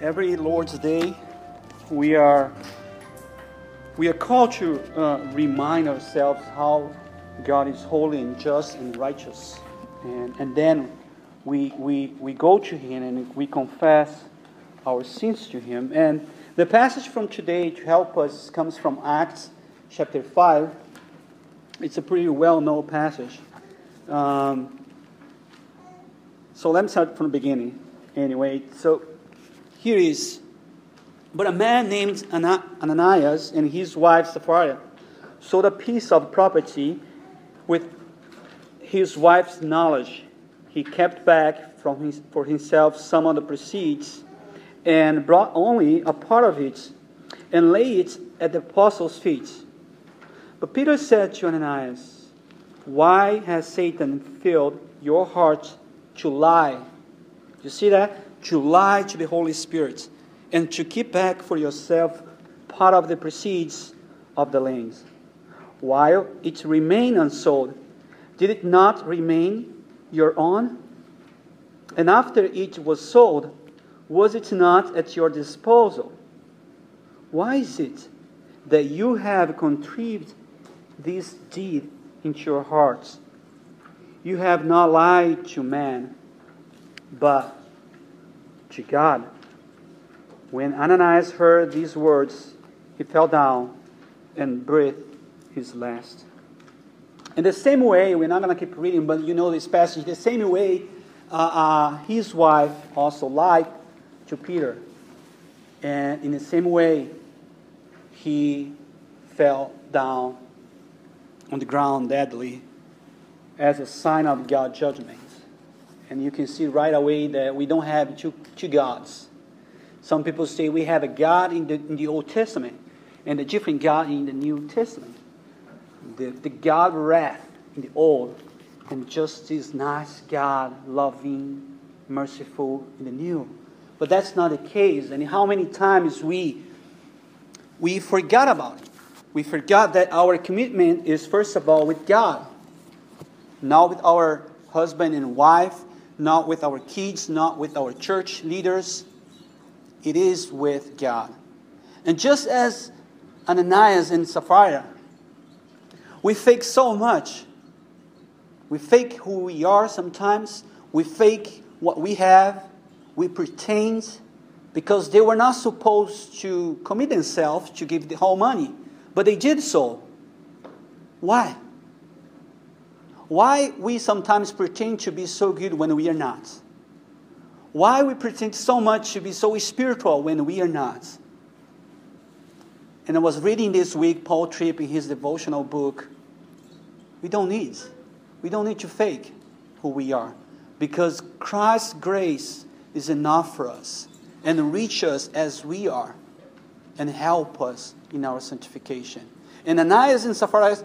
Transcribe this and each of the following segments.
Every Lord's Day, we are we are called to uh, remind ourselves how God is holy and just and righteous, and and then we we we go to Him and we confess our sins to Him. And the passage from today to help us comes from Acts chapter five. It's a pretty well-known passage. Um, so let me start from the beginning. Anyway, so here is, but a man named Ananias and his wife Sapphira sold a piece of property with his wife's knowledge. He kept back from his, for himself some of the proceeds and brought only a part of it and laid it at the apostles' feet. But Peter said to Ananias, Why has Satan filled your heart to lie? You see that? To lie to the Holy Spirit and to keep back for yourself part of the proceeds of the lands. While it remained unsold, did it not remain your own? And after it was sold, was it not at your disposal? Why is it that you have contrived this deed into your hearts? You have not lied to man, but to God. When Ananias heard these words, he fell down and breathed his last. In the same way, we're not going to keep reading, but you know this passage. The same way, uh, uh, his wife also lied to Peter. And in the same way, he fell down on the ground deadly as a sign of God's judgment. And you can see right away that we don't have two, two gods. Some people say we have a God in the, in the Old Testament and a different God in the New Testament. The, the God wrath in the Old, and just this nice God, loving, merciful in the New. But that's not the case. And how many times we we forgot about it. We forgot that our commitment is first of all with God, not with our husband and wife, not with our kids, not with our church leaders. It is with God. And just as Ananias and Sapphira, we fake so much. We fake who we are sometimes. We fake what we have. We pretend because they were not supposed to commit themselves to give the whole money, but they did so. Why? Why we sometimes pretend to be so good when we are not. Why we pretend so much to be so spiritual when we are not. And I was reading this week Paul Tripp in his devotional book. We don't need. We don't need to fake who we are. Because Christ's grace is enough for us and reach us as we are and help us in our sanctification. And Ananias and Sapphira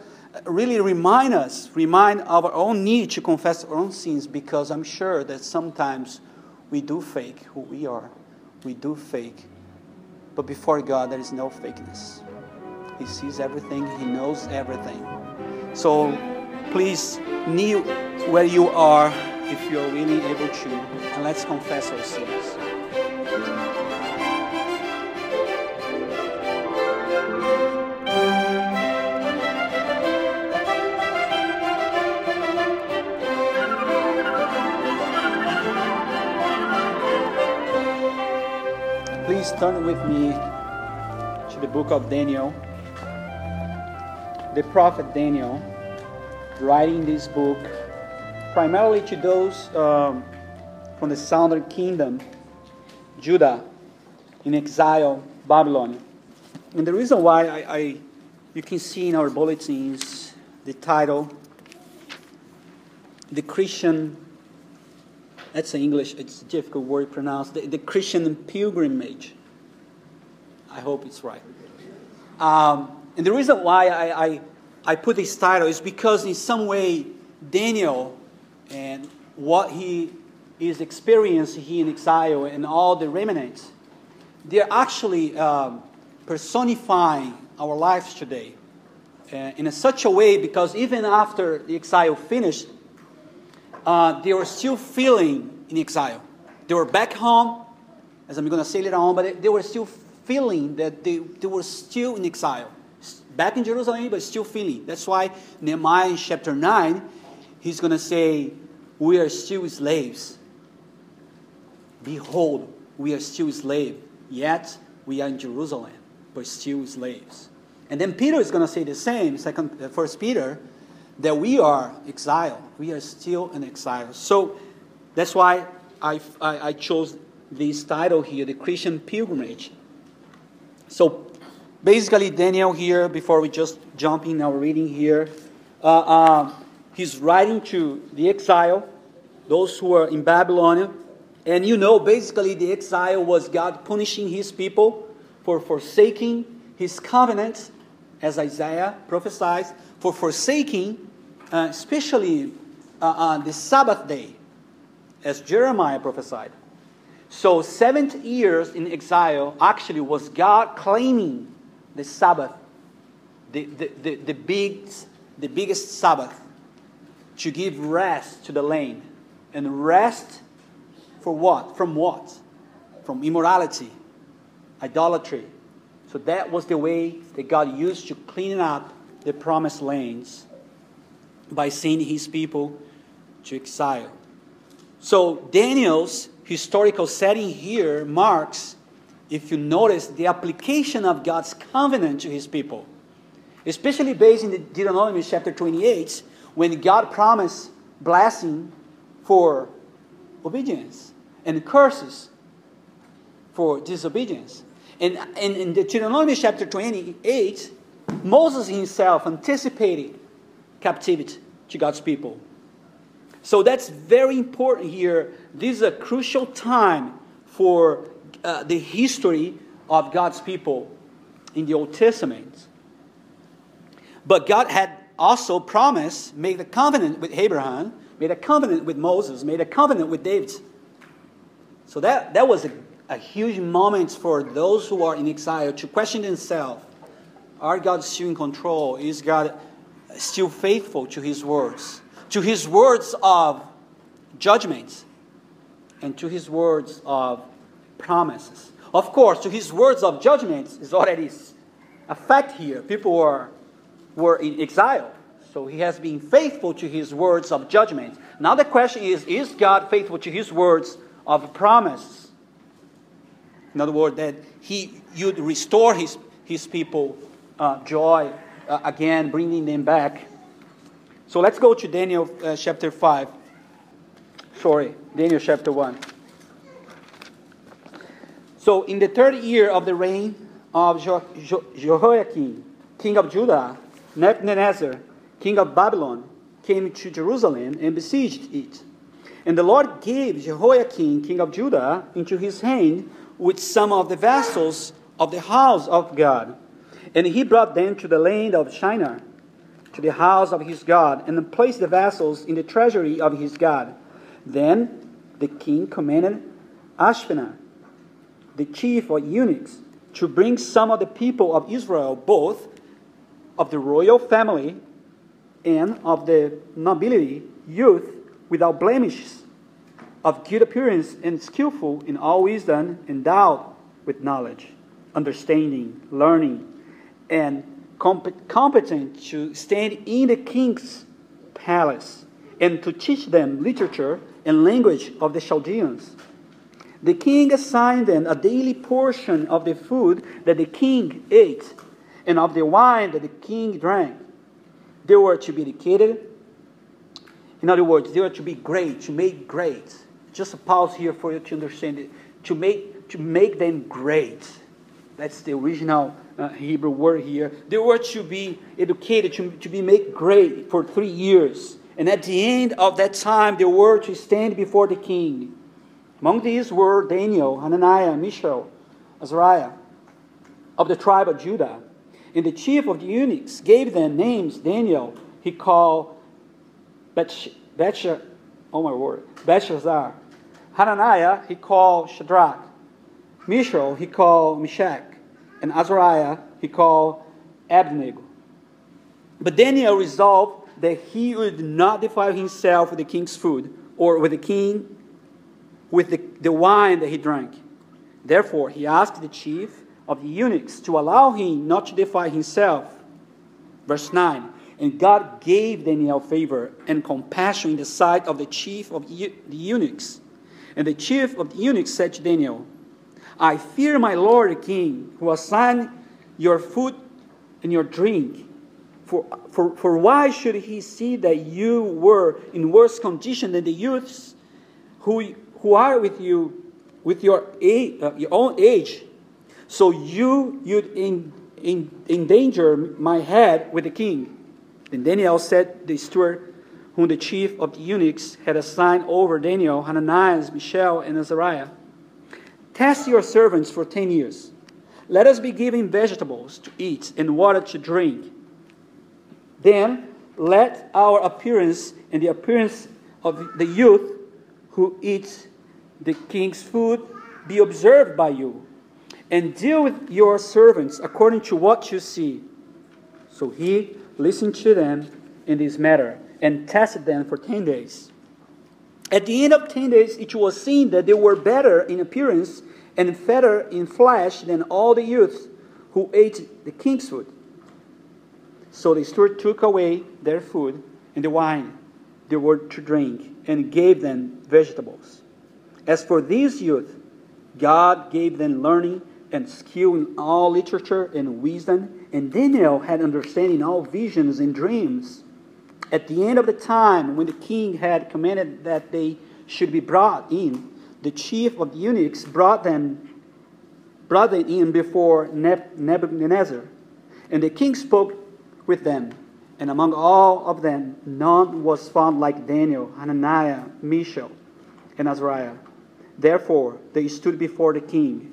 really remind us, remind our own need to confess our own sins because I'm sure that sometimes we do fake who we are. We do fake. But before God, there is no fakeness. He sees everything, He knows everything. So please kneel where you are if you're really able to, and let's confess our sins. Turn with me to the book of Daniel. The prophet Daniel, writing this book primarily to those um, from the southern kingdom, Judah, in exile, Babylon. And the reason why I, I you can see in our bulletins the title, The Christian that's an English, it's a difficult word to pronounce, the, the Christian pilgrimage. I hope it's right. Um, and the reason why I, I, I put this title is because, in some way, Daniel and what he is experiencing here in exile and all the remnants, they're actually um, personifying our lives today uh, in a such a way because even after the exile finished, uh, they were still feeling in exile. They were back home, as I'm going to say later on, but they, they were still feeling that they, they were still in exile. Back in Jerusalem, but still feeling. That's why Nehemiah in chapter 9, he's going to say, We are still slaves. Behold, we are still slaves, yet we are in Jerusalem, but still slaves. And then Peter is going to say the same, second, uh, First Peter, that we are exiled. We are still in exile. So that's why I, I, I chose this title here, the Christian pilgrimage. So basically, Daniel here, before we just jump in our reading here, uh, uh, he's writing to the exile, those who are in Babylon. And you know, basically, the exile was God punishing his people for forsaking his covenant as Isaiah prophesied, for forsaking, uh, especially uh, uh, the Sabbath day, as Jeremiah prophesied. So, 70 years in exile actually was God claiming the Sabbath, the, the, the, the, big, the biggest Sabbath, to give rest to the land. And rest for what? From what? From immorality, idolatry, so that was the way that God used to clean up the promised lands by sending his people to exile. So Daniel's historical setting here marks, if you notice, the application of God's covenant to his people. Especially based in the Deuteronomy chapter 28, when God promised blessing for obedience and curses for disobedience. And, and in Deuteronomy chapter 28, Moses himself anticipated captivity to God's people. So that's very important here. This is a crucial time for uh, the history of God's people in the Old Testament. But God had also promised, made a covenant with Abraham, made a covenant with Moses, made a covenant with David. So that, that was a a huge moment for those who are in exile to question themselves Are God still in control? Is God still faithful to His words? To His words of judgments and to His words of promises. Of course, to His words of judgments is already a fact here. People were, were in exile. So he has been faithful to his words of judgment. Now the question is is God faithful to his words of promise? In other words, that he you'd restore his, his people uh, joy uh, again, bringing them back. So let's go to Daniel uh, chapter 5. Sorry, Daniel chapter 1. So, in the third year of the reign of Jehoiakim, king of Judah, Nebuchadnezzar, king of Babylon, came to Jerusalem and besieged it. And the Lord gave Jehoiakim, king of Judah, into his hand with some of the vessels of the house of God. And he brought them to the land of Shinar, to the house of his God, and placed the vessels in the treasury of his God. Then the king commanded Ashpenaz, the chief of eunuchs, to bring some of the people of Israel, both of the royal family and of the nobility, youth without blemishes of good appearance and skillful in all wisdom, endowed with knowledge, understanding, learning, and competent to stand in the king's palace and to teach them literature and language of the Chaldeans. The king assigned them a daily portion of the food that the king ate and of the wine that the king drank. They were to be educated. In other words, they were to be great, to make great just a pause here for you to understand it. To make, to make them great. That's the original uh, Hebrew word here. They were to be educated, to, to be made great for three years. And at the end of that time, they were to stand before the king. Among these were Daniel, Hananiah, Mishael, Azariah, of the tribe of Judah. And the chief of the eunuchs gave them names. Daniel, he called Belshazzar, oh my word, Belshazzar. Hananiah, he called Shadrach. Mishael, he called Meshach. And Azariah, he called Abednego. But Daniel resolved that he would not defile himself with the king's food or with the king with the, the wine that he drank. Therefore, he asked the chief of the eunuchs to allow him not to defile himself. Verse 9 And God gave Daniel favor and compassion in the sight of the chief of the eunuchs. And the chief of the eunuchs said to Daniel, I fear my lord the king, who assigned your food and your drink. For, for, for why should he see that you were in worse condition than the youths who, who are with you with your, age, uh, your own age? So you you'd in, in, endanger my head with the king. Then Daniel said the steward, whom the chief of the eunuchs had assigned over Daniel, Hananiah, Mishael, and Azariah, Test your servants for ten years. Let us be given vegetables to eat and water to drink. Then let our appearance and the appearance of the youth who eat the king's food be observed by you, and deal with your servants according to what you see. So he listened to them in this matter and tested them for ten days. At the end of ten days, it was seen that they were better in appearance and fatter in flesh than all the youths who ate the king's food. So the steward took away their food and the wine they were to drink and gave them vegetables. As for these youth, God gave them learning and skill in all literature and wisdom, and Daniel had understanding all visions and dreams. At the end of the time, when the king had commanded that they should be brought in, the chief of the eunuchs brought them, brought them in before Nebuchadnezzar. And the king spoke with them, and among all of them, none was found like Daniel, Hananiah, Mishael, and Azariah. Therefore, they stood before the king.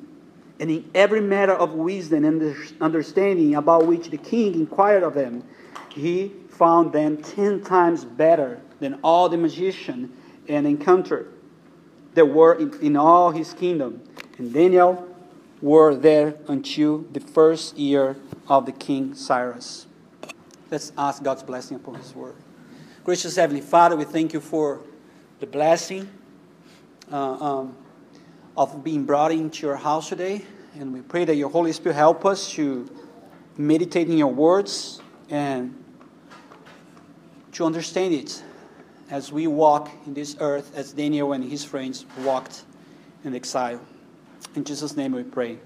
And in every matter of wisdom and understanding about which the king inquired of them, he found them ten times better than all the magicians and enchanters that were in, in all his kingdom. And Daniel were there until the first year of the king Cyrus. Let's ask God's blessing upon his word. Gracious Heavenly Father, we thank you for the blessing uh, um, of being brought into your house today. And we pray that your Holy Spirit help us to meditate in your words and to understand it as we walk in this earth as Daniel and his friends walked in exile. In Jesus' name we pray.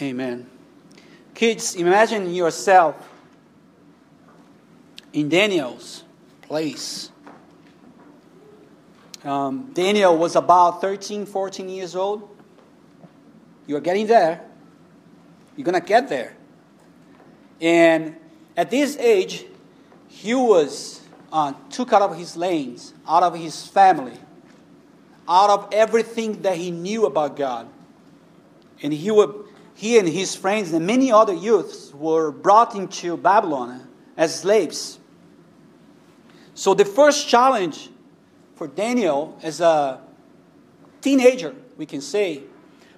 Amen. Kids, imagine yourself in Daniel's place. Um, Daniel was about 13, 14 years old. You're getting there. You're going to get there. And at this age, he was uh, took out of his lanes, out of his family, out of everything that he knew about God. And he, he and his friends and many other youths were brought into Babylon as slaves. So the first challenge for Daniel as a teenager, we can say,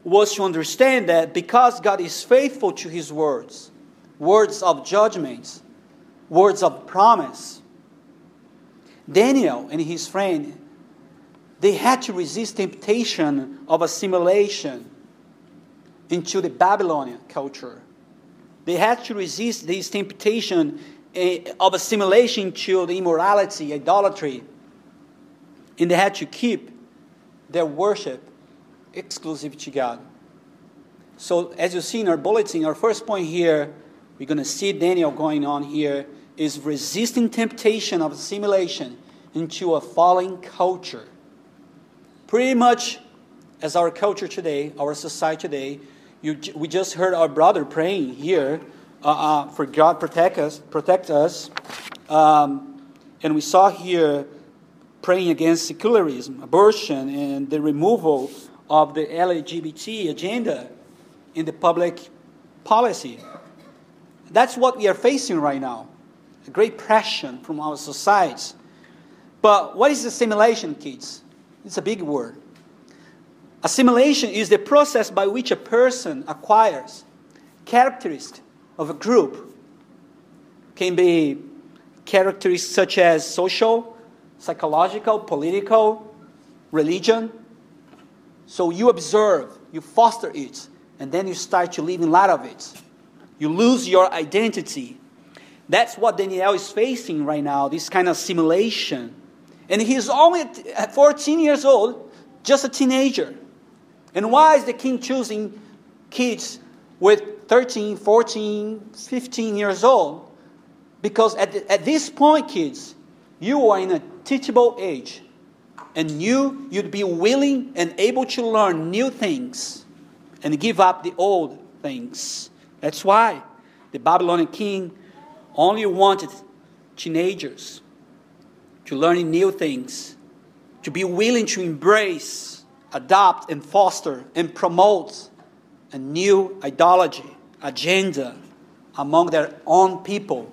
was to understand that because God is faithful to his words, words of judgment, words of promise. Daniel and his friend, they had to resist temptation of assimilation into the Babylonian culture. They had to resist this temptation eh, of assimilation to the immorality, idolatry. And they had to keep their worship exclusive to God. So, as you see in our bulletin, our first point here, we're going to see Daniel going on here is resisting temptation of assimilation into a falling culture. Pretty much as our culture today, our society today, you, we just heard our brother praying here uh, uh, for God protect us, protect us Um, and we saw here praying against secularism, abortion, and the removal of the LGBT agenda in the public policy. That's what we are facing right now a great pressure from our society. But what is assimilation, kids? It's a big word. Assimilation is the process by which a person acquires characteristics of a group. Can be characteristics such as social, psychological, political, religion. So you observe, you foster it, and then you start to live in light of it. You lose your identity. That's what Daniel is facing right now, this kind of simulation. And he's only 14 years old, just a teenager. And why is the king choosing kids with 13, 14, 15 years old? Because at, the, at this point, kids, you are in a teachable age. And you, you'd be willing and able to learn new things and give up the old things. That's why the Babylonian king only wanted teenagers to learn new things, to be willing to embrace, adopt, and foster and promote a new ideology, agenda among their own people.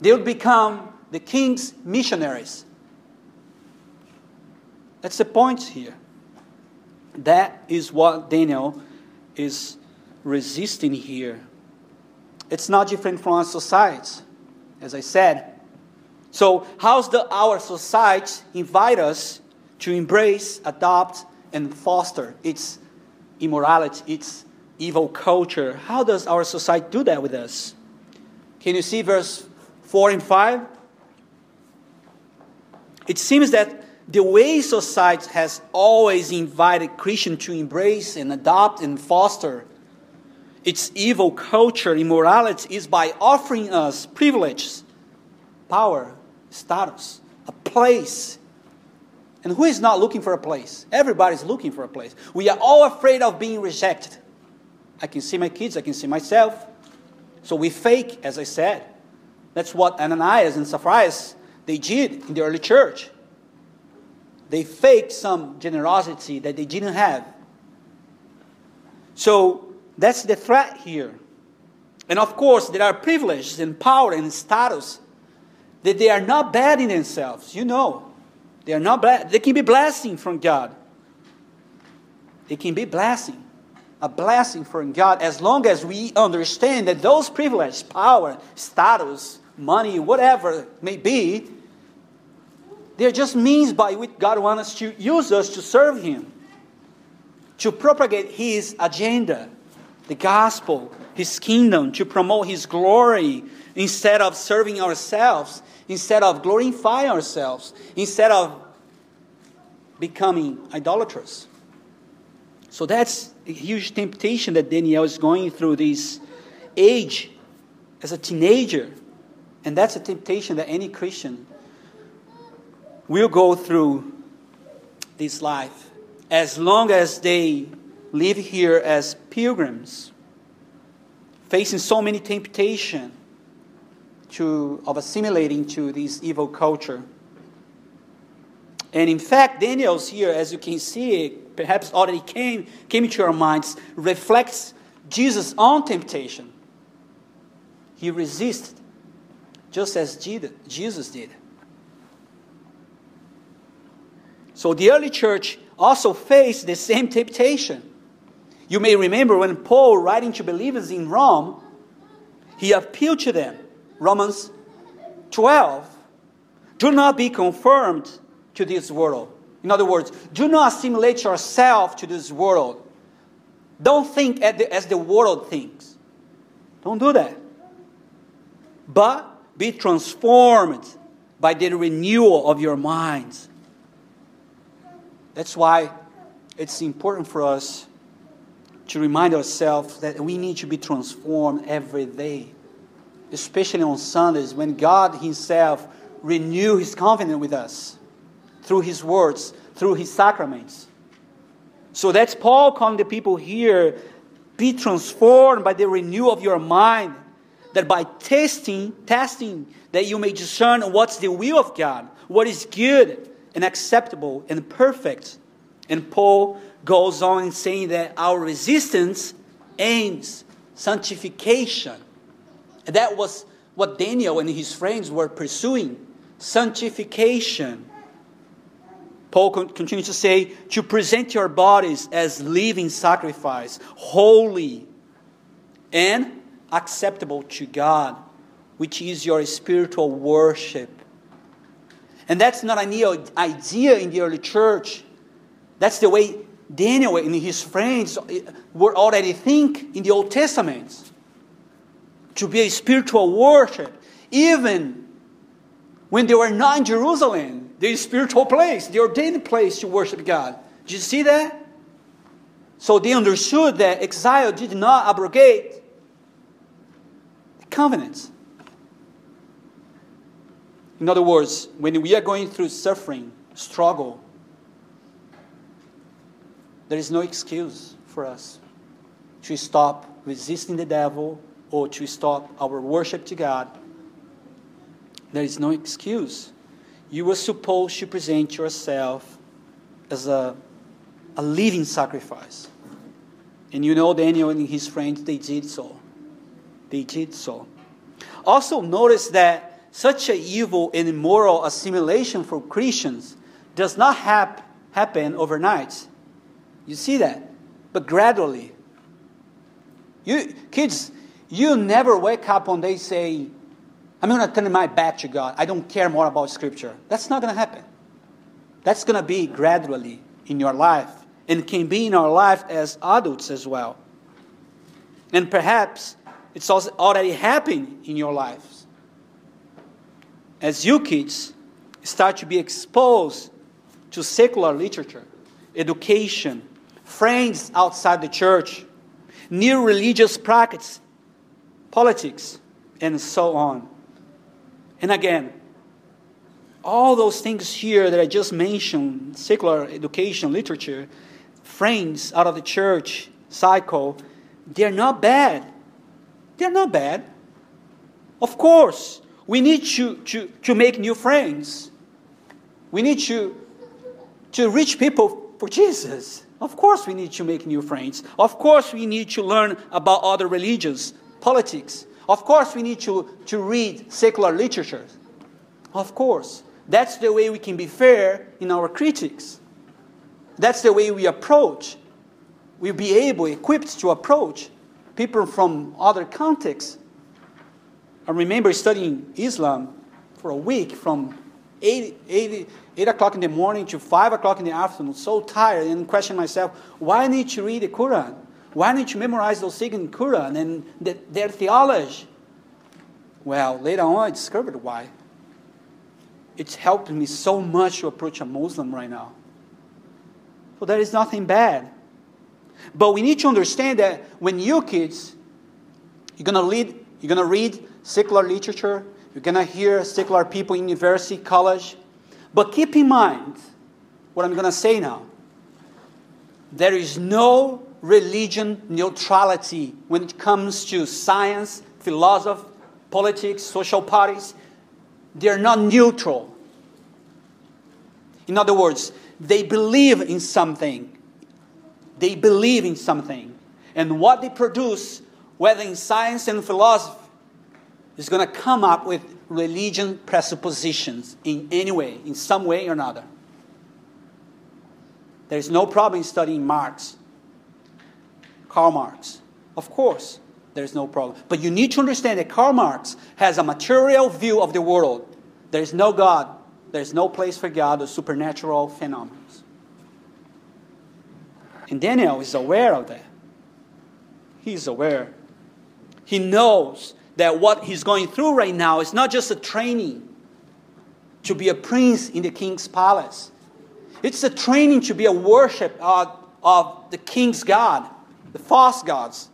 They would become the king's missionaries. That's the point here. That is what Daniel is resisting here. It's not different from our society, as I said. So, how's the our society invite us to embrace, adopt, and foster its immorality, its evil culture? How does our society do that with us? Can you see verse 4 and 5? It seems that the way society has always invited Christians to embrace and adopt and foster its evil culture, immorality, is by offering us privileges, power, status, a place. And who is not looking for a place? Everybody's looking for a place. We are all afraid of being rejected. I can see my kids, I can see myself. So we fake, as I said. That's what Ananias and Sapphira they did in the early church. They faked some generosity that they didn't have. So that's the threat here. And of course, there are privileges and power and status that they are not bad in themselves. You know, they are not bad. They can be blessing from God. They can be blessing, a blessing from God, as long as we understand that those privileges, power, status, money, whatever may be, they're just means by which God wants us to use us to serve Him, to propagate His agenda, the gospel, His kingdom, to promote His glory instead of serving ourselves, instead of glorifying ourselves, instead of becoming idolaters. So that's a huge temptation that Daniel is going through this age as a teenager. And that's a temptation that any Christian will go through this life as long as they live here as pilgrims, facing so many temptation to, of assimilating to this evil culture. And in fact, Daniel's here, as you can see, perhaps already came, came into our minds, reflects Jesus' own temptation. He resisted just as Jesus did. So the early church also faced the same temptation. You may remember when Paul, writing to believers in Rome, he appealed to them. Romans 12. Do not be conformed to this world. In other words, do not assimilate yourself to this world. Don't think as the world thinks. Don't do that. But be transformed by the renewal of your minds that's why it's important for us to remind ourselves that we need to be transformed every day, especially on Sundays when God Himself renew His covenant with us through His words, through His sacraments. So that's Paul calling the people here be transformed by the renewal of your mind. that by testing, testing, that you may discern what's the will of God, what is good and acceptable and perfect. And Paul goes on saying that our resistance aims sanctification. And that was what Daniel and his friends were pursuing sanctification. Paul continues to say, to present your bodies as living sacrifice, holy and acceptable to God, which is your spiritual worship. And that's not a new idea in the early church. That's the way Daniel and his friends were already think in the Old Testament. To be a spiritual worship, even when they were not in Jerusalem, the spiritual place, the ordained place to worship God. Did you see that? So they understood that exile did not abrogate the covenants. In other words, when we are going through suffering, struggle, there is no excuse for us to stop resisting the devil or to stop our worship to God. There is no excuse. You were supposed to present yourself as a, a living sacrifice. And you know, Daniel and his friends, they did so. They did so. Also, notice that such an evil and immoral assimilation for Christians does not hap- happen overnight. You see that? But gradually. You kids, you never wake up one day say, I'm going to turn my back to God. I don't care more about Scripture. That's not going to happen. That's going to be gradually in your life and can be in our life as adults as well. And perhaps it's already happening in your lives. as you kids start to be exposed to secular literature, education, friends outside the church, new religious practice, politics, and so on. And again, all those things here that I just mentioned secular education, literature, friends out of the church cycle they're not bad. They're not bad. Of course, we need to, to, to make new friends. We need to, to reach people for Jesus. Of course, we need to make new friends. Of course, we need to learn about other religions, politics. Of course, we need to, to read secular literature. Of course. That's the way we can be fair in our critics. That's the way we approach. We'll be able, equipped to approach people from other contexts I remember studying Islam for a week from 8, 8, 8 o'clock in the morning to 5 o'clock in the afternoon, so tired, and question myself, why need to read the Quran? Why need to memorize those things in Quran and the, their theology? Well, later on I discovered why. It's helped me so much to approach a Muslim right now. So there is nothing bad. But we need to understand that when you kids, you're gonna read, you're gonna read secular literature. You're going to hear secular people in university, college. But keep in mind what I'm going to say now. There is no religion neutrality when it comes to science, philosophy, politics, social parties. They're not neutral. In other words, they believe in something. They believe in something. And what they produce, whether in science and philosophy, is going to come up with religion presuppositions in any way, in some way or another. There is no problem in studying Marx, Karl Marx. Of course, there's no problem. But you need to understand that Karl Marx has a material view of the world. There is no God, there is no place for God or supernatural phenomena. And Daniel is aware of that. He's aware. He knows that what he's going through right now is not just a training to be a prince in the king's palace, it's a training to be a worship of, of the king's God, the false gods.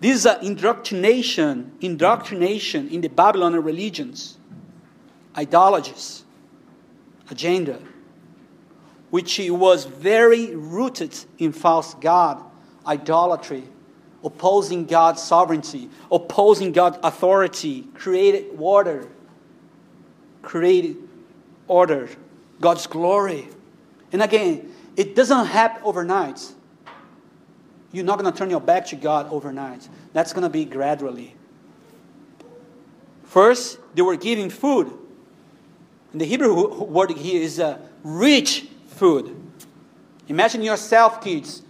This is an indoctrination, indoctrination in the Babylonian religions, ideologies, agenda, which was very rooted in false God, idolatry, opposing God's sovereignty, opposing God's authority, created order, created order, God's glory. And again, it doesn't happen overnight. You're not going to turn your back to God overnight. That's going to be gradually. First, they were giving food. And the Hebrew word here is a rich food. Imagine yourself, kids.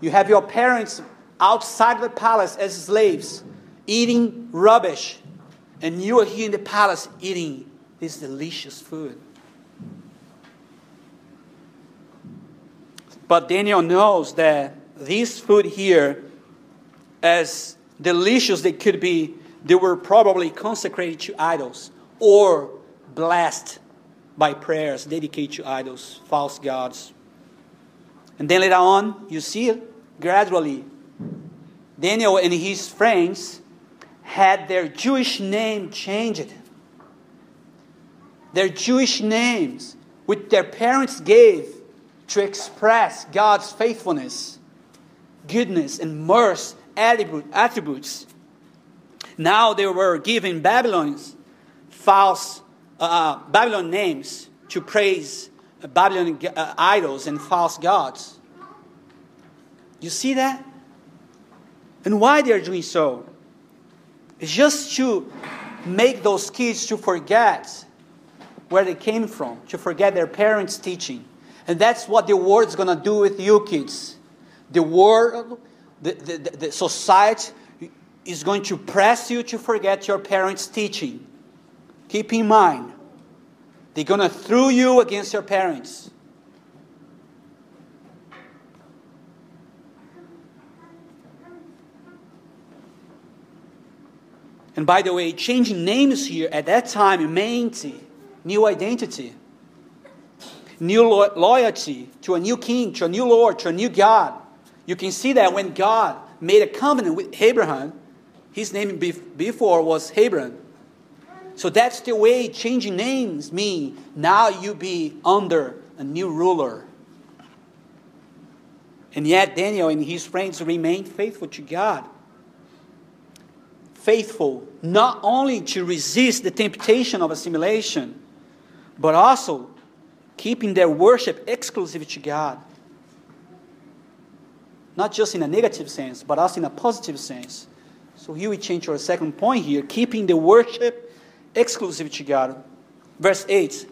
You have your parents outside the palace as slaves, eating rubbish, and you are here in the palace eating this delicious food. But Daniel knows that this food here, as delicious they could be, they were probably consecrated to idols or blessed by prayers dedicated to idols, false gods. And then later on, you see gradually. Daniel and his friends had their Jewish name changed. Their Jewish names, which their parents gave to express God's faithfulness, goodness, and mercy attributes. Now they were given Babylon's false uh, uh, Babylon names to praise Babylon uh, idols and false gods. You see that? And why they are doing so? It's just to make those kids to forget where they came from, to forget their parents' teaching. And that's what the world's to do with you kids. The world, the, the, the society is going to press you to forget your parents' teaching. Keep in mind, they're to throw you against your parents. And by the way, changing names here at that time meant new identity, new lo- loyalty to a new king, to a new Lord, to a new God. You can see that when God made a covenant with Abraham, his name before was Abram. So that's the way changing names mean. Now you be under a new ruler. And yet Daniel and his friends remained faithful to God. Faithful not only to resist the temptation of assimilation, but also keeping their worship exclusive to God. Not just in a negative sense, but also in a positive sense. So here we change to our second point here, keeping the worship exclusive to God. Verse 8.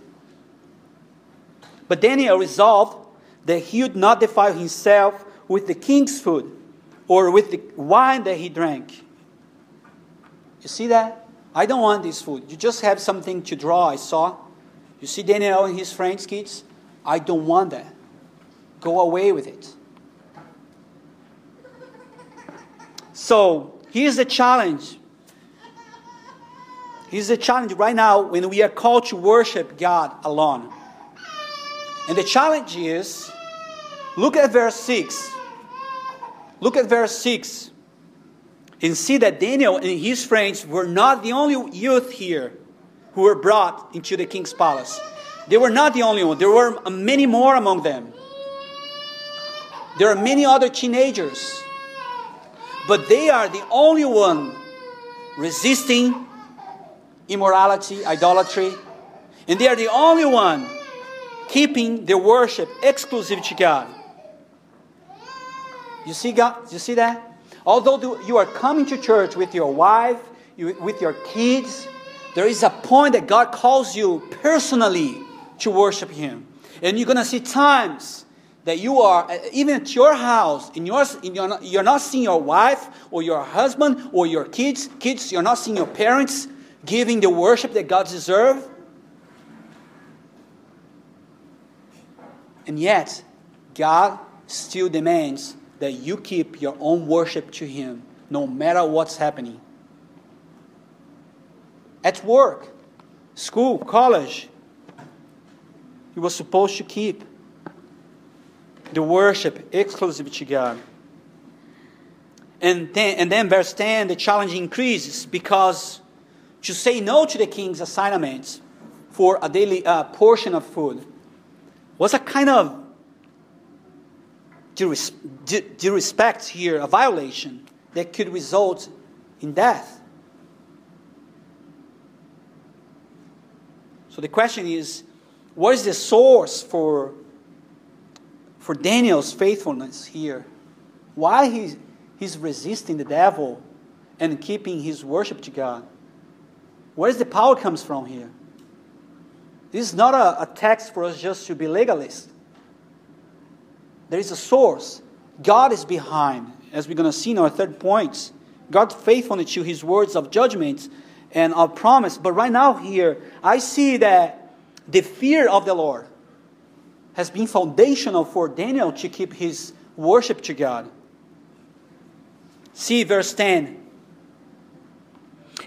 But Daniel resolved that he would not defile himself with the king's food or with the wine that he drank. You see that? I don't want this food. You just have something to draw, I saw. You see Daniel and his friends, kids? I don't want that. Go away with it. So, Here's the challenge. Here's the challenge right now when we are called to worship God alone. And the challenge is look at verse 6. Look at verse 6 and see that Daniel and his friends were not the only youth here who were brought into the king's palace. They were not the only one, there were many more among them. There are many other teenagers but they are the only one resisting immorality, idolatry, and they are the only one keeping their worship exclusive to God. You see God? You see that? Although you are coming to church with your wife, with your kids, there is a point that God calls you personally to worship Him. And you're going to see times that you are, uh, even at your house, in your, you're not seeing your wife or your husband or your kids, kids, you're not seeing your parents giving the worship that God deserves. And yet, God still demands that you keep your own worship to Him no matter what's happening. At work, school, college, you were supposed to keep the worship exclusive to God. And then, and then verse 10, the challenge increases because to say no to the king's assignments for a daily uh, portion of food was a kind of disrespect here, a violation. that could result in death. So the question is what is the source for, for Daniel's faithfulness here? Why he, he's resisting the devil and keeping his worship to God? Where does the power comes from here? This is not a, a text for us just to be legalist. There is a source. God is behind, as we're going to see in our third point. God's faithfulness to his words of judgment and of promise. But right now, here, I see that the fear of the Lord has been foundational for Daniel to keep his worship to God. See verse 10.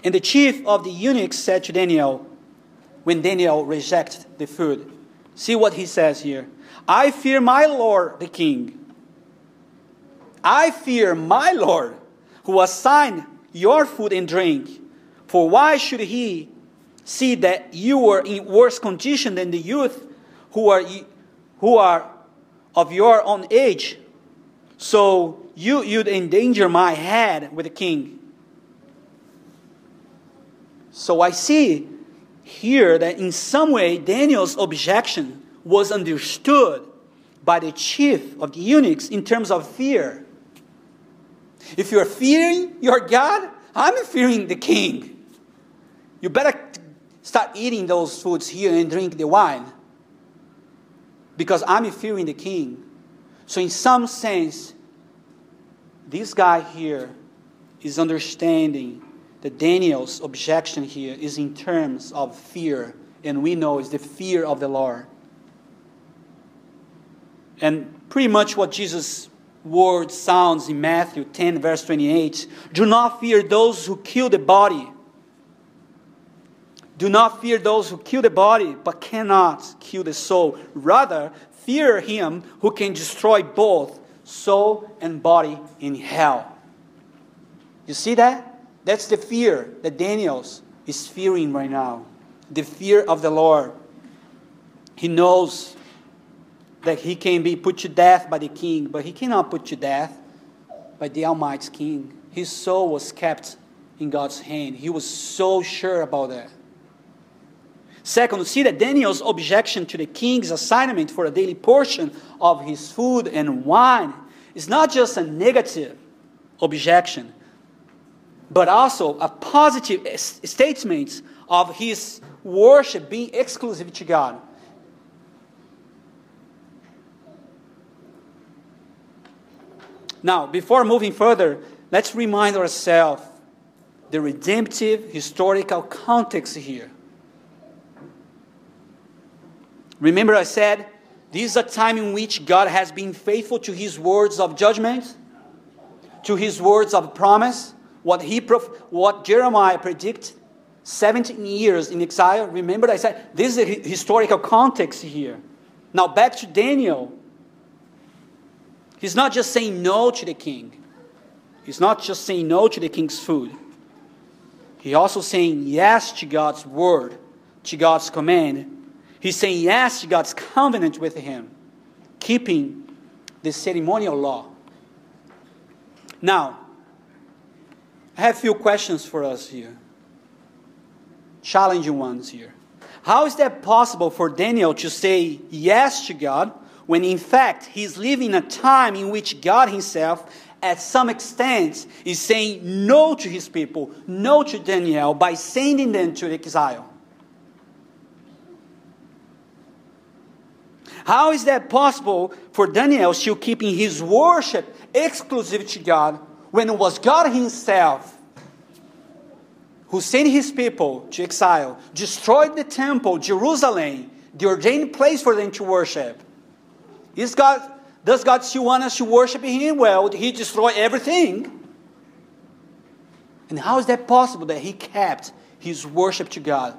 And the chief of the eunuchs said to Daniel, when Daniel rejected the food. See what he says here. I fear my Lord the king. I fear my Lord who assigned your food and drink. For why should he see that you are in worse condition than the youth who are, who are of your own age? So you, you'd endanger my head with the king. So I see here that in some way Daniel's objection was understood by the chief of the eunuchs in terms of fear. If you're fearing your God, I'm fearing the king. You better start eating those foods here and drink the wine because I'm fearing the king. So, in some sense, this guy here is understanding that Daniel's objection here is in terms of fear, and we know it's the fear of the Lord. And pretty much what Jesus' word sounds in Matthew 10, verse 28 Do not fear those who kill the body. Do not fear those who kill the body, but cannot kill the soul. Rather, fear him who can destroy both soul and body in hell. You see that? That's the fear that Daniel's is fearing right now. The fear of the Lord. He knows that he can be put to death by the king, but he cannot put to death by the Almighty King. His soul was kept in God's hand. He was so sure about that. Second, see that Daniel's objection to the king's assignment for a daily portion of his food and wine is not just a negative objection, but also a positive statement of his worship being exclusive to God. Now, before moving further, let's remind ourselves the redemptive historical context here. Remember, I said this is a time in which God has been faithful to his words of judgment, to his words of promise, what, he what Jeremiah predicted 17 years in exile. Remember, I said this is a historical context here. Now, back to Daniel. He's not just saying no to the king, he's not just saying no to the king's food. He's also saying yes to God's word, to God's command. He's saying yes to God's covenant with him, keeping the ceremonial law. Now, I have a few questions for us here. Challenging ones here. How is that possible for Daniel to say yes to God when in fact he's living a time in which God Himself, at some extent, is saying no to His people, no to Daniel by sending them to exile? How is that possible for Daniel still keeping his worship exclusive to God when it was God Himself who sent His people to exile, destroyed the temple, Jerusalem, the ordained place for them to worship. Is God, does God still want us to worship Him? Well, He destroyed everything. And how is that possible that He kept His worship to God?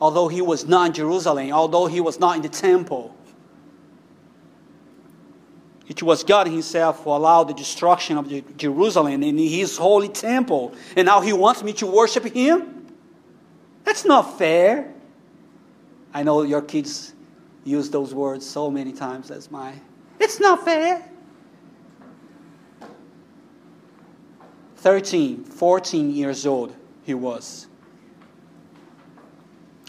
Although He was not in Jerusalem, although He was not in the temple. It was God Himself who allowed the destruction of Jerusalem in His holy temple. And now He wants me to worship Him? That's not fair. I know your kids use those words so many times as my. It's not fair. 13, 14 years old he was.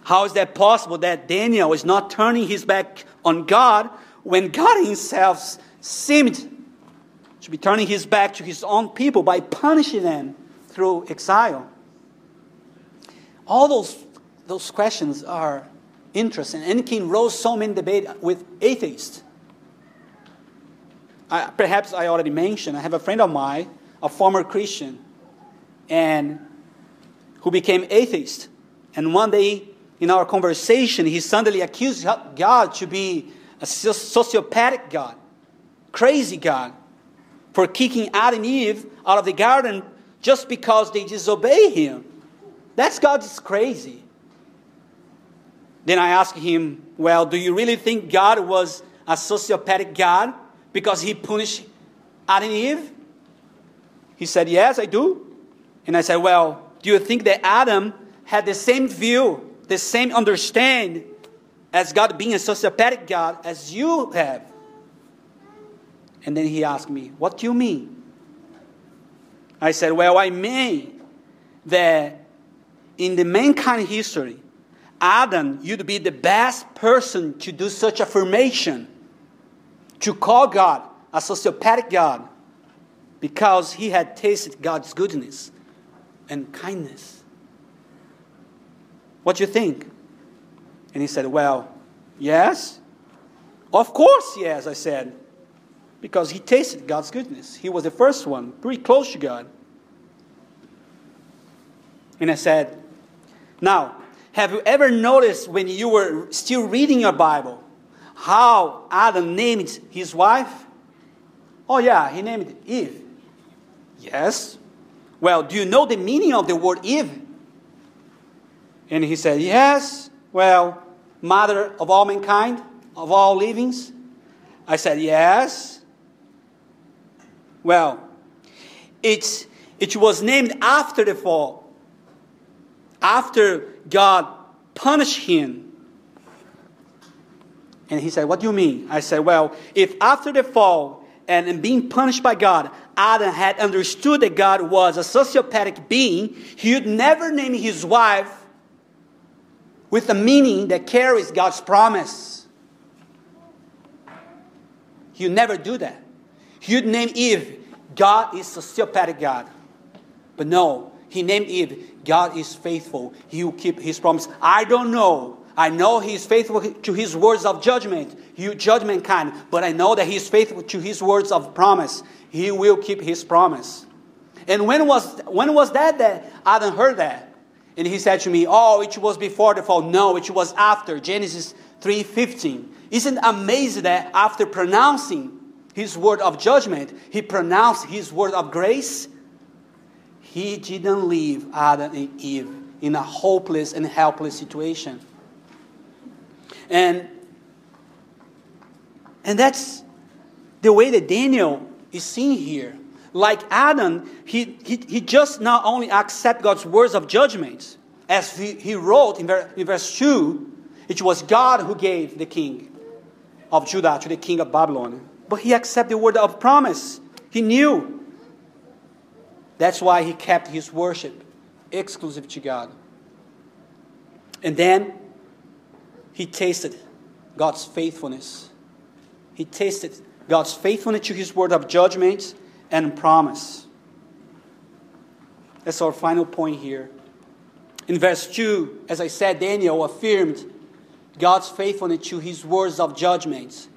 How is that possible that Daniel is not turning his back on God when God himself seemed to be turning his back to his own people by punishing them through exile? All those, those questions are interesting and can rose so many debate with atheists. I, perhaps I already mentioned, I have a friend of mine, a former Christian, and who became atheist. And one day in our conversation, he suddenly accused God to be a sociopathic God, crazy God, for kicking Adam and Eve out of the garden just because they disobey him. That's God's crazy. Then I asked him, Well, do you really think God was a sociopathic God because he punished Adam and Eve? He said, Yes, I do. And I said, Well, do you think that Adam had the same view, the same understanding as God being a sociopathic God as you have? And then he asked me, What do you mean? I said, Well, I mean that in the mankind history, Adam, you'd be the best person to do such affirmation, to call God a sociopathic God, because he had tasted God's goodness and kindness. What do you think? And he said, Well, yes. Of course, yes, I said. Because he tasted God's goodness. He was the first one, pretty close to God. And I said, Now, have you ever noticed when you were still reading your Bible how Adam named his wife? Oh, yeah, he named it Eve. Yes. Well, do you know the meaning of the word Eve? And he said, Yes. Well, mother of all mankind, of all livings. I said, Yes. Well, it's, it was named after the fall after God punished him. And he said, What do you mean? I said, Well, if after the fall and being punished by God, Adam had understood that God was a sociopathic being, he would never name his wife with a meaning that carries God's promise. He would never do that. He would name Eve, God is sociopathic God. But no, he named Eve, God is faithful. He will keep his promise. I don't know. I know he is faithful to his words of judgment. You judgment kind, but I know that he is faithful to his words of promise. He will keep his promise. And when was when was that that Adam heard that? And he said to me, "Oh, it was before the fall." No, it was after Genesis 3:15. Isn't amazing that after pronouncing his word of judgment, he pronounced his word of grace he didn't leave Adam and Eve in a hopeless and helpless situation. And, and that's the way that Daniel is seen here. Like Adam, he, he, he just not only accept God's words of judgment, as he, he wrote in, in verse 2, it was God who gave the king of Judah to the king of Babylon. But he accepted the word of promise. He knew that's why he kept his worship exclusive to God. And then he tasted God's faithfulness. He tasted God's faithfulness to his word of judgment and promise. That's our final point here. In verse 2, as I said, Daniel affirmed God's faithfulness to his words of judgment.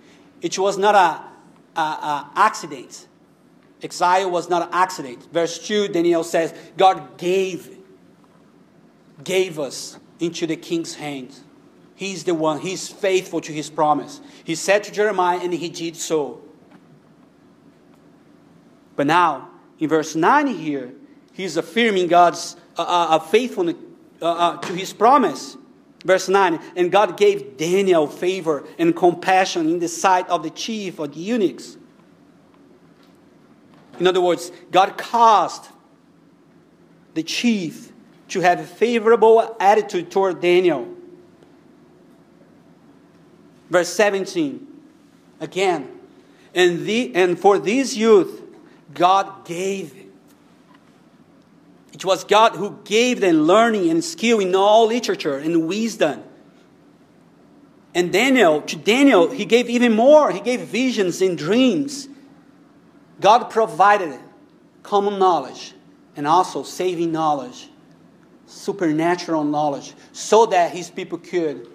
It was not an accident. Exile was not an accident. Verse 2, Daniel says, God gave, gave us into the king's hands. He's the one, he's faithful to his promise. He said to Jeremiah, and he did so. But now, in verse 9 here, he's affirming God's uh, uh, faithfulness uh, uh, to his promise. Verse 9, and God gave Daniel favor and compassion in the sight of the chief of the eunuchs. In other words, God caused the chief to have a favorable attitude toward Daniel. Verse 17, again, and, the, and for this youth, God gave It was God who gave them learning and skill in all literature and wisdom. And Daniel, to Daniel, he gave even more. He gave visions and dreams. God provided common knowledge and also saving knowledge, supernatural knowledge, so that his people could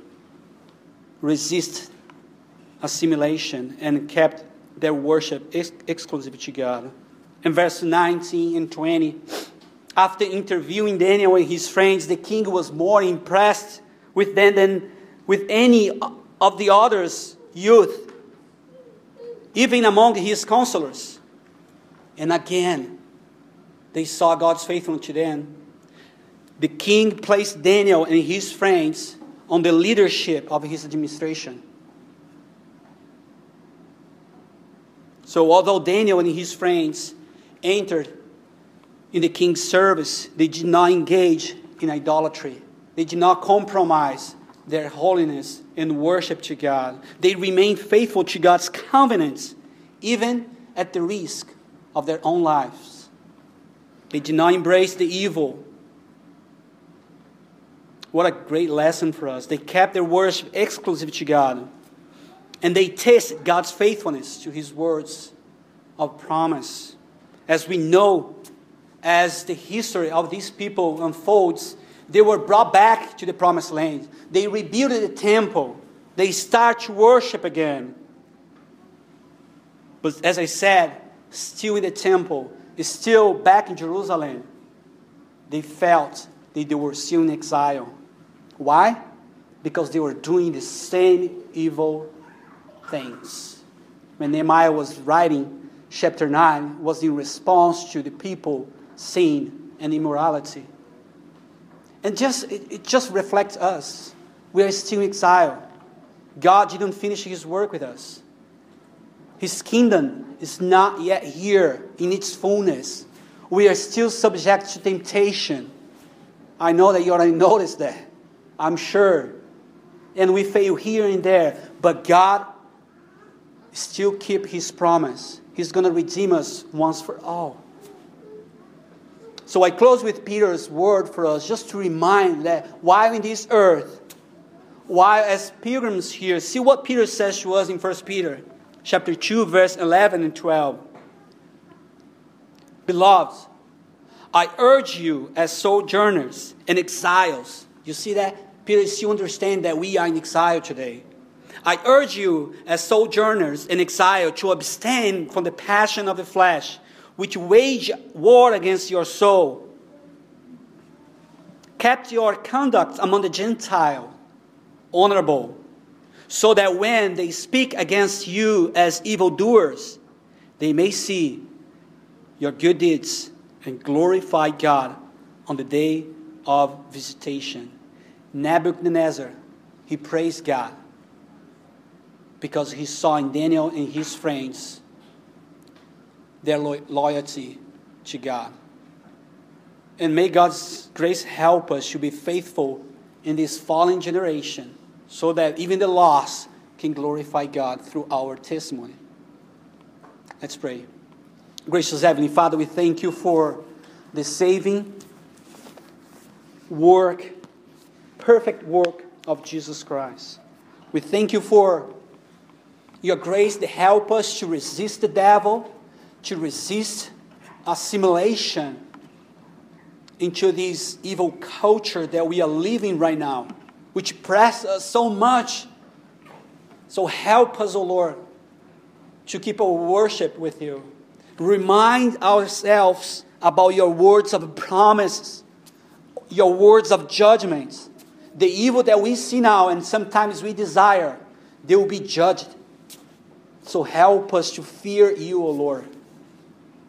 resist assimilation and kept their worship ex- exclusive to God. In verse 19 and 20, after interviewing Daniel and his friends, the king was more impressed with them than with any of the others' youth, even among his counselors. And again, they saw God's faithfulness to them. The king placed Daniel and his friends on the leadership of his administration. So, although Daniel and his friends entered in the king's service, they did not engage in idolatry. They did not compromise their holiness and worship to God. They remained faithful to God's covenants, even at the risk of their own lives. They did not embrace the evil. What a great lesson for us. They kept their worship exclusive to God. And they tasted God's faithfulness to his words of promise. As we know, as the history of these people unfolds, they were brought back to the promised land. They rebuilt the temple. They start to worship again. But as I said, still in the temple, still back in Jerusalem, they felt that they were still in exile. Why? Because they were doing the same evil things. When Nehemiah was writing chapter 9, was in response to the people sin and immorality. And just it, it just reflects us. We are still in exile. God didn't finish his work with us. His kingdom is not yet here in its fullness. We are still subject to temptation. I know that you already noticed that. I'm sure. And we fail here and there. But God still keep his promise. He's going to redeem us once for all. So I close with Peter's word for us, just to remind that while in this earth, while as pilgrims here, see what Peter says to us in 1 Peter chapter 2, verse 11 and 12. Beloved, I urge you as sojourners and exiles. You see that? Peter you understand that we are in exile today. I urge you as sojourners in exile to abstain from the passion of the flesh which wage war against your soul. Kept your conduct among the Gentile honorable, so that when they speak against you as evildoers, they may see your good deeds and glorify God on the day of visitation. Nebuchadnezzar, he praised God because he saw in Daniel and his friends their lo- loyalty to God. And may God's grace help us to be faithful in this fallen generation so that even the lost can glorify God through our testimony. Let's pray. Gracious Heavenly Father, we thank you for the saving work, perfect work of Jesus Christ. We thank you for your grace to help us to resist the devil to resist assimilation into this evil culture that we are living right now, which press us so much. So help us, O oh Lord, to keep our worship with you. Remind ourselves about your words of promises, your words of judgments. The evil that we see now and sometimes we desire, they will be judged. So help us to fear you, O oh Lord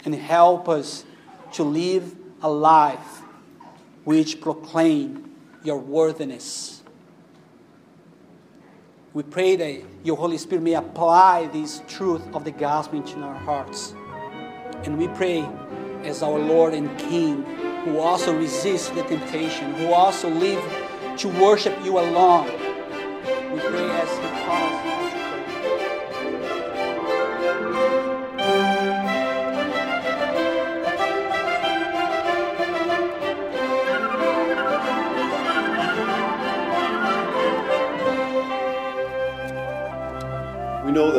and help us to live a life which proclaim your worthiness. We pray that your Holy Spirit may apply this truth of the gospel into our hearts. And we pray as our Lord and King, who also resists the temptation, who also live to worship you alone. We pray as He promised.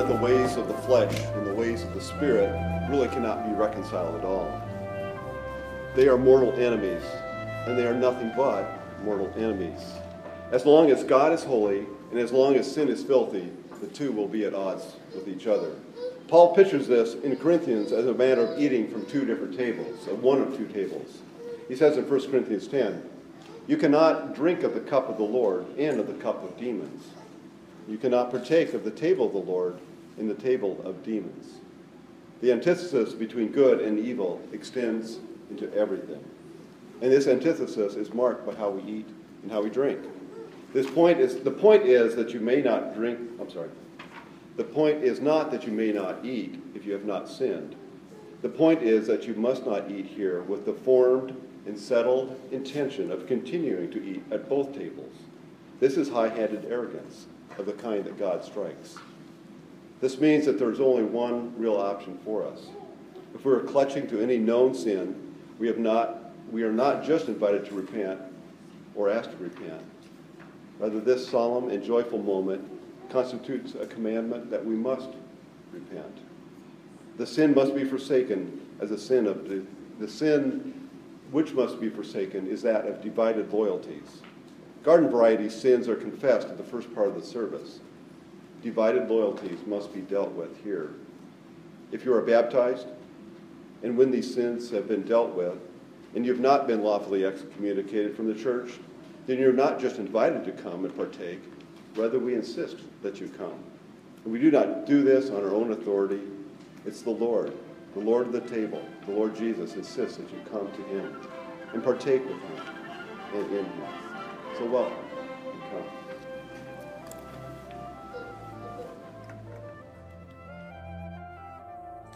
The ways of the flesh and the ways of the spirit really cannot be reconciled at all. They are mortal enemies, and they are nothing but mortal enemies. As long as God is holy and as long as sin is filthy, the two will be at odds with each other. Paul pictures this in Corinthians as a matter of eating from two different tables, of one of two tables. He says in 1 Corinthians 10, You cannot drink of the cup of the Lord and of the cup of demons. You cannot partake of the table of the Lord in the table of demons. The antithesis between good and evil extends into everything. And this antithesis is marked by how we eat and how we drink. This point is the point is that you may not drink, I'm sorry. The point is not that you may not eat if you have not sinned. The point is that you must not eat here with the formed and settled intention of continuing to eat at both tables. This is high-handed arrogance of the kind that God strikes. This means that there's only one real option for us. If we're clutching to any known sin, we, have not, we are not just invited to repent or asked to repent. Rather, this solemn and joyful moment constitutes a commandment that we must repent. The sin must be forsaken as a sin of the, the sin which must be forsaken is that of divided loyalties. Garden variety sins are confessed at the first part of the service. Divided loyalties must be dealt with here. If you are baptized, and when these sins have been dealt with, and you have not been lawfully excommunicated from the church, then you're not just invited to come and partake, rather, we insist that you come. And we do not do this on our own authority. It's the Lord, the Lord of the table, the Lord Jesus insists that you come to him and partake with him and in him. So welcome